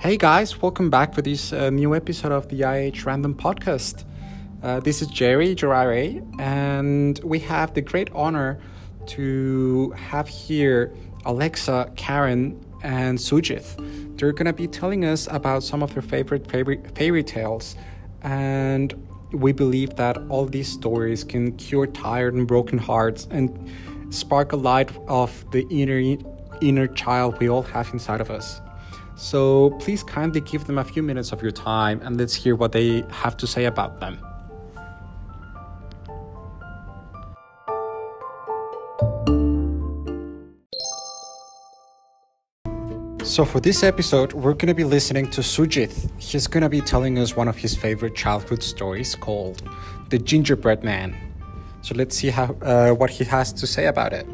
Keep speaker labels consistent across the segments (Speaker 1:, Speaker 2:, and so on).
Speaker 1: Hey guys, welcome back for this uh, new episode of the IH Random Podcast. Uh, this is Jerry Gerare, and we have the great honor to have here Alexa, Karin, and Sujith. They're gonna be telling us about some of their favorite fairy, fairy tales, and we believe that all these stories can cure tired and broken hearts and spark a light of the inner inner child we all have inside of us. So please kindly give them a few minutes of your time and let's hear what they have to say about them. So, for this episode, we're going to be listening to Sujith. He's going to be telling us one of his favorite childhood stories called The Gingerbread Man. So, let's see how, uh, what he has to say about it.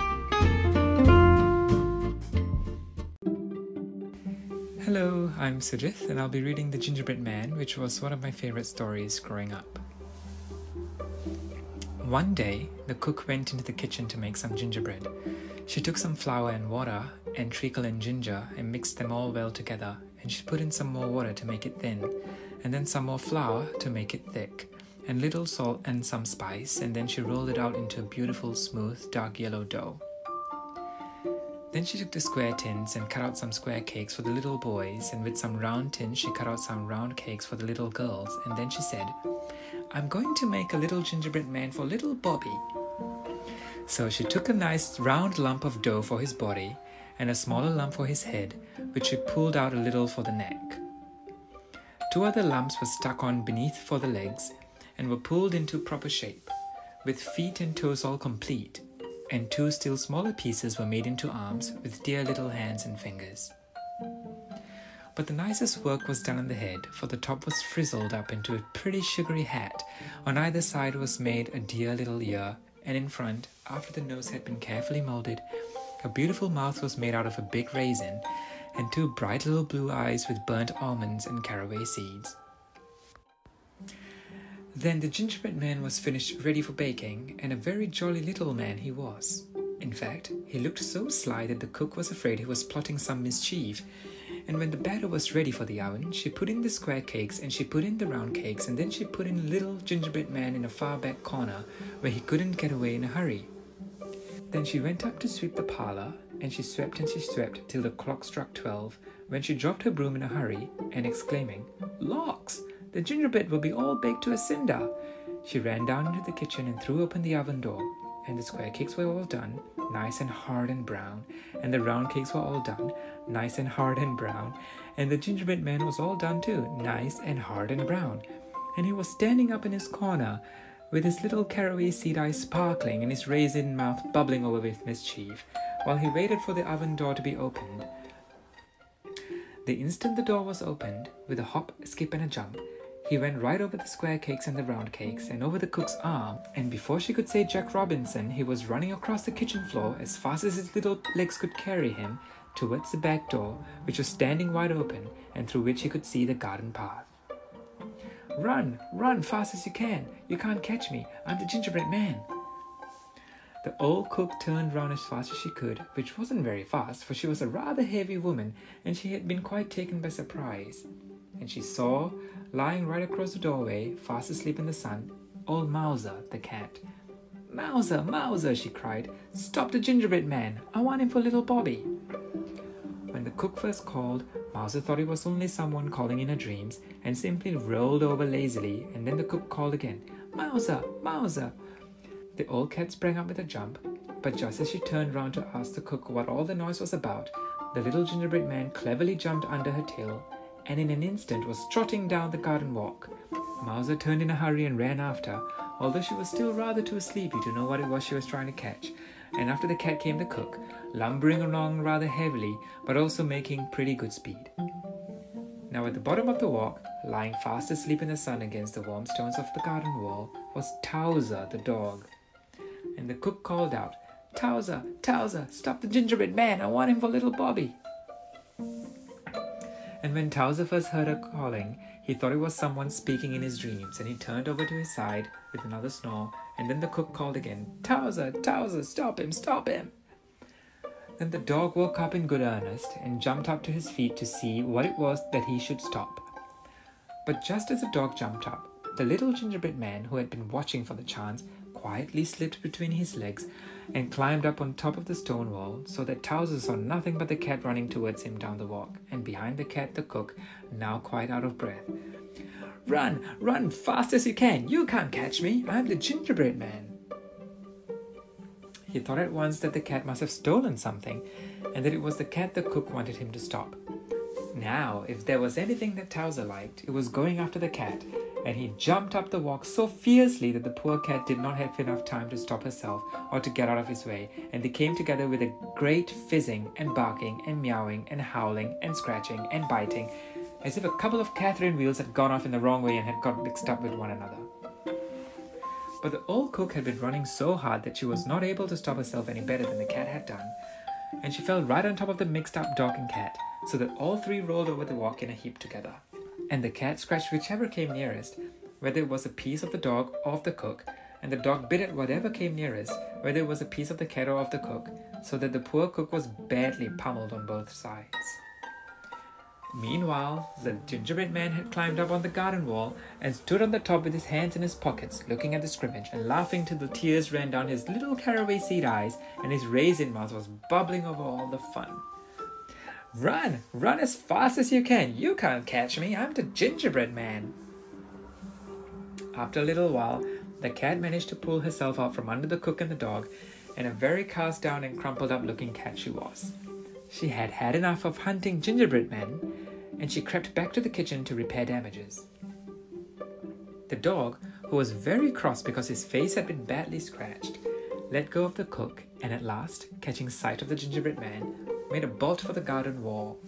Speaker 2: I'm Sujith, and I'll be reading The Gingerbread Man, which was one of my favorite stories growing up. One day, the cook went into the kitchen to make some gingerbread. She took some flour and water and treacle and ginger and mixed them all well together, and she put in some more water to make it thin, and then some more flour to make it thick, and little salt and some spice, and then she rolled it out into a beautiful, smooth, dark yellow dough. Then she took the square tins and cut out some square cakes for the little boys, and with some round tins, she cut out some round cakes for the little girls, and then she said, I'm going to make a little gingerbread man for little Bobby. So she took a nice round lump of dough for his body and a smaller lump for his head, which she pulled out a little for the neck. Two other lumps were stuck on beneath for the legs and were pulled into proper shape, with feet and toes all complete and two still smaller pieces were made into arms with dear little hands and fingers. But the nicest work was done on the head, for the top was frizzled up into a pretty sugary hat. On either side was made a dear little ear, and in front, after the nose had been carefully molded, a beautiful mouth was made out of a big raisin, and two bright little blue eyes with burnt almonds and caraway seeds. Then the gingerbread man was finished ready for baking, and a very jolly little man he was. In fact, he looked so sly that the cook was afraid he was plotting some mischief. And when the batter was ready for the oven, she put in the square cakes and she put in the round cakes, and then she put in little gingerbread man in a far back corner where he couldn't get away in a hurry. Then she went up to sweep the parlor, and she swept and she swept till the clock struck twelve, when she dropped her broom in a hurry, and exclaiming, Lawks! The gingerbread will be all baked to a cinder. She ran down into the kitchen and threw open the oven door, and the square cakes were all done, nice and hard and brown, and the round cakes were all done, nice and hard and brown, and the gingerbread man was all done too, nice and hard and brown. And he was standing up in his corner, with his little caraway seed eyes sparkling and his raisin mouth bubbling over with mischief, while he waited for the oven door to be opened. The instant the door was opened, with a hop, skip, and a jump, he went right over the square cakes and the round cakes and over the cook's arm, and before she could say Jack Robinson, he was running across the kitchen floor as fast as his little legs could carry him towards the back door, which was standing wide open and through which he could see the garden path. Run, run fast as you can. You can't catch me. I'm the gingerbread man. The old cook turned round as fast as she could, which wasn't very fast, for she was a rather heavy woman and she had been quite taken by surprise. And she saw lying right across the doorway, fast asleep in the sun, old Mouser, the cat. Mouser, Mouser, she cried, stop the gingerbread man. I want him for little Bobby. When the cook first called, Mouser thought it was only someone calling in her dreams and simply rolled over lazily, and then the cook called again, Mouser, Mouser. The old cat sprang up with a jump, but just as she turned round to ask the cook what all the noise was about, the little gingerbread man cleverly jumped under her tail and in an instant was trotting down the garden walk. Mouser turned in a hurry and ran after, although she was still rather too sleepy to know what it was she was trying to catch. And after the cat came the cook, lumbering along rather heavily, but also making pretty good speed. Now, at the bottom of the walk, lying fast asleep in the sun against the warm stones of the garden wall, was Towser the dog. And the cook called out, Towser, Towser, stop the gingerbread man, I want him for little Bobby. And when first heard her calling, he thought it was someone speaking in his dreams, and he turned over to his side with another snore, and then the cook called again, Towser, Towser, stop him, stop him. Then the dog woke up in good earnest and jumped up to his feet to see what it was that he should stop. But just as the dog jumped up, the little gingerbread man, who had been watching for the chance, quietly slipped between his legs and climbed up on top of the stone wall so that Towser saw nothing but the cat running towards him down the walk, and behind the cat the cook, now quite out of breath. Run, run fast as you can. You can't catch me. I'm the gingerbread man. He thought at once that the cat must have stolen something, and that it was the cat the cook wanted him to stop. Now, if there was anything that Towser liked, it was going after the cat, and he jumped up the walk so fiercely that the poor cat did not have enough time to stop herself or to get out of his way, and they came together with a great fizzing and barking and meowing and howling and scratching and biting, as if a couple of Catherine wheels had gone off in the wrong way and had got mixed up with one another. But the old cook had been running so hard that she was not able to stop herself any better than the cat had done, and she fell right on top of the mixed up dog and cat, so that all three rolled over the walk in a heap together. And the cat scratched whichever came nearest, whether it was a piece of the dog or of the cook, and the dog bit at whatever came nearest, whether it was a piece of the cat or of the cook, so that the poor cook was badly pummeled on both sides. Meanwhile, the gingerbread man had climbed up on the garden wall and stood on the top with his hands in his pockets, looking at the scrimmage and laughing till the tears ran down his little caraway seed eyes and his raisin mouth was bubbling over all the fun. Run, run as fast as you can. You can't catch me. I'm the gingerbread man. After a little while, the cat managed to pull herself out from under the cook and the dog, and a very cast down and crumpled up looking cat she was. She had had enough of hunting gingerbread men, and she crept back to the kitchen to repair damages. The dog, who was very cross because his face had been badly scratched, let go of the cook and at last, catching sight of the gingerbread man, made a bolt for the garden wall.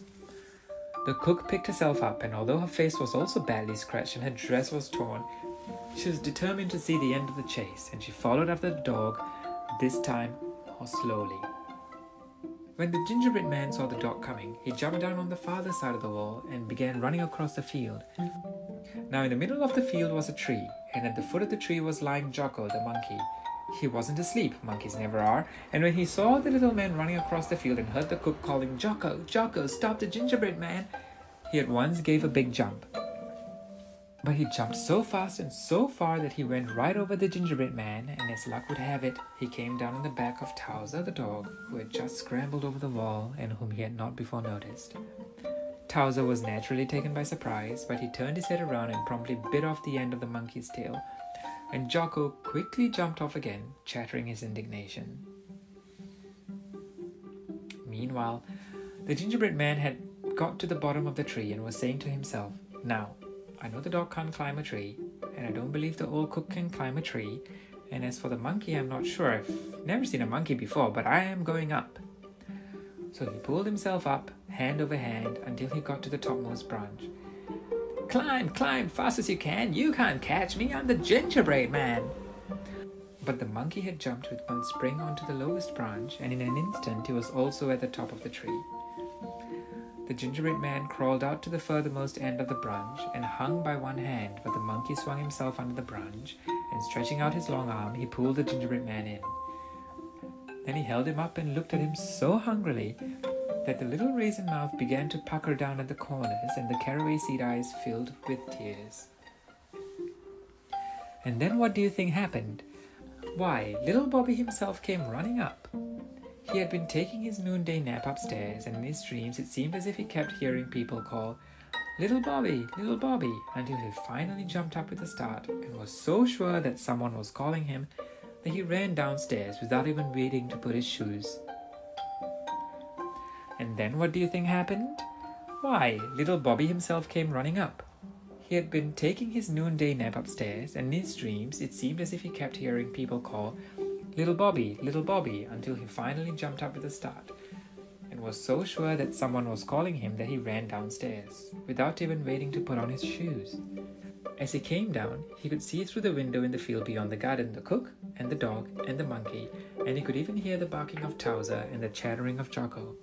Speaker 2: The cook picked herself up, and although her face was also badly scratched and her dress was torn, she was determined to see the end of the chase, and she followed after the dog, this time more slowly. When the gingerbread man saw the dog coming, he jumped down on the farther side of the wall and began running across the field. Now, in the middle of the field was a tree, and at the foot of the tree was lying Jocko the monkey. He wasn't asleep, monkeys never are, and when he saw the little man running across the field and heard the cook calling, Jocko, Jocko, stop the gingerbread man, he at once gave a big jump. But he jumped so fast and so far that he went right over the gingerbread man, and as luck would have it, he came down on the back of Towser the dog, who had just scrambled over the wall and whom he had not before noticed. Towser was naturally taken by surprise, but he turned his head around and promptly bit off the end of the monkey's tail, and Jocko quickly jumped off again, chattering his indignation. Meanwhile, the gingerbread man had got to the bottom of the tree and was saying to himself, Now, I know the dog can't climb a tree, and I don't believe the old cook can climb a tree. And as for the monkey, I'm not sure. I've never seen a monkey before, but I am going up. So he pulled himself up, hand over hand, until he got to the topmost branch. Climb, climb, fast as you can. You can't catch me. I'm the gingerbread man. But the monkey had jumped with one spring onto the lowest branch, and in an instant he was also at the top of the tree. The gingerbread man crawled out to the furthermost end of the branch and hung by one hand, but the monkey swung himself under the branch, and stretching out his long arm, he pulled the gingerbread man in. Then he held him up and looked at him so hungrily that the little raisin mouth began to pucker down at the corners, and the caraway seed eyes filled with tears. And then what do you think happened? Why, little Bobby himself came running up. He had been taking his noonday nap upstairs, and in his dreams it seemed as if he kept hearing people call, Little Bobby, little Bobby, until he finally jumped up with a start and was so sure that someone was calling him that he ran downstairs without even waiting to put his shoes. And then what do you think happened? Why, little Bobby himself came running up. He had been taking his noonday nap upstairs, and in his dreams it seemed as if he kept hearing people call, Little Bobby, little Bobby, until he finally jumped up with a start, and was so sure that someone was calling him that he ran downstairs, without even waiting to put on his shoes. As he came down, he could see through the window in the field beyond the garden the cook, and the dog, and the monkey, and he could even hear the barking of Towser and the chattering of Jocko.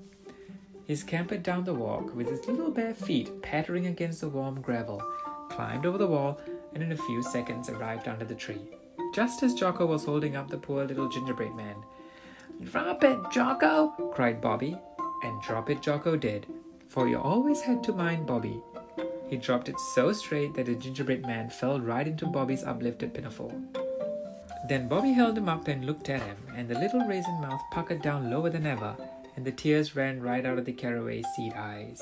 Speaker 2: He scampered down the walk with his little bare feet pattering against the warm gravel, climbed over the wall, and in a few seconds arrived under the tree just as Jocko was holding up the poor little gingerbread man. Drop it, Jocko, cried Bobby. And drop it Jocko did, for he always had to mind Bobby. He dropped it so straight that the gingerbread man fell right into Bobby's uplifted pinafore. Then Bobby held him up and looked at him, and the little raisin mouth puckered down lower than ever, and the tears ran right out of the caraway seed eyes.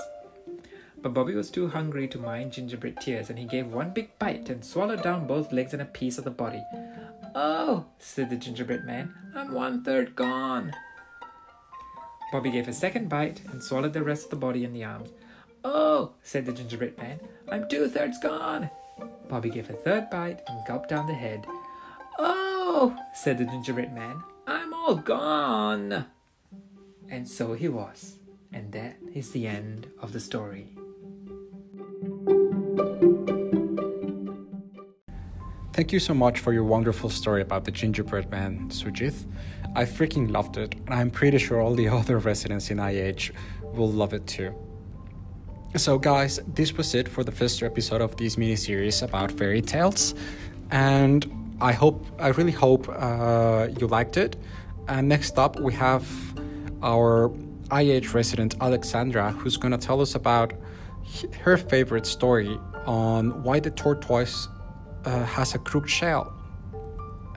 Speaker 2: But Bobby was too hungry to mind gingerbread tears, and he gave one big bite and swallowed down both legs and a piece of the body. Oh, said the gingerbread man, I'm one third gone. Bobby gave a second bite and swallowed the rest of the body and the arms. Oh, said the gingerbread man, I'm two thirds gone. Bobby gave a third bite and gulped down the head. Oh, said the gingerbread man, I'm all gone. And so he was. And that is the end of the story.
Speaker 1: Thank you so much for your wonderful story about the gingerbread man, Sujith. I freaking loved it, and I'm pretty sure all the other residents in IH will love it too. So, guys, this was it for the first episode of this mini series about fairy tales, and I hope, I really hope uh, you liked it. And next up, we have our IH resident Alexandra, who's gonna tell us about her favorite story on why the tortoise uh, has a crooked shell.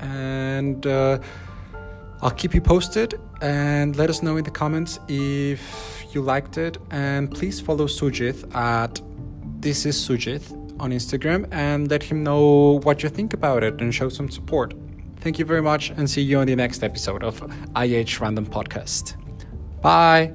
Speaker 1: And uh, I'll keep you posted and let us know in the comments if you liked it. And please follow Sujith at This is Sujith on Instagram and let him know what you think about it and show some support. Thank you very much and see you on the next episode of IH Random Podcast. Bye.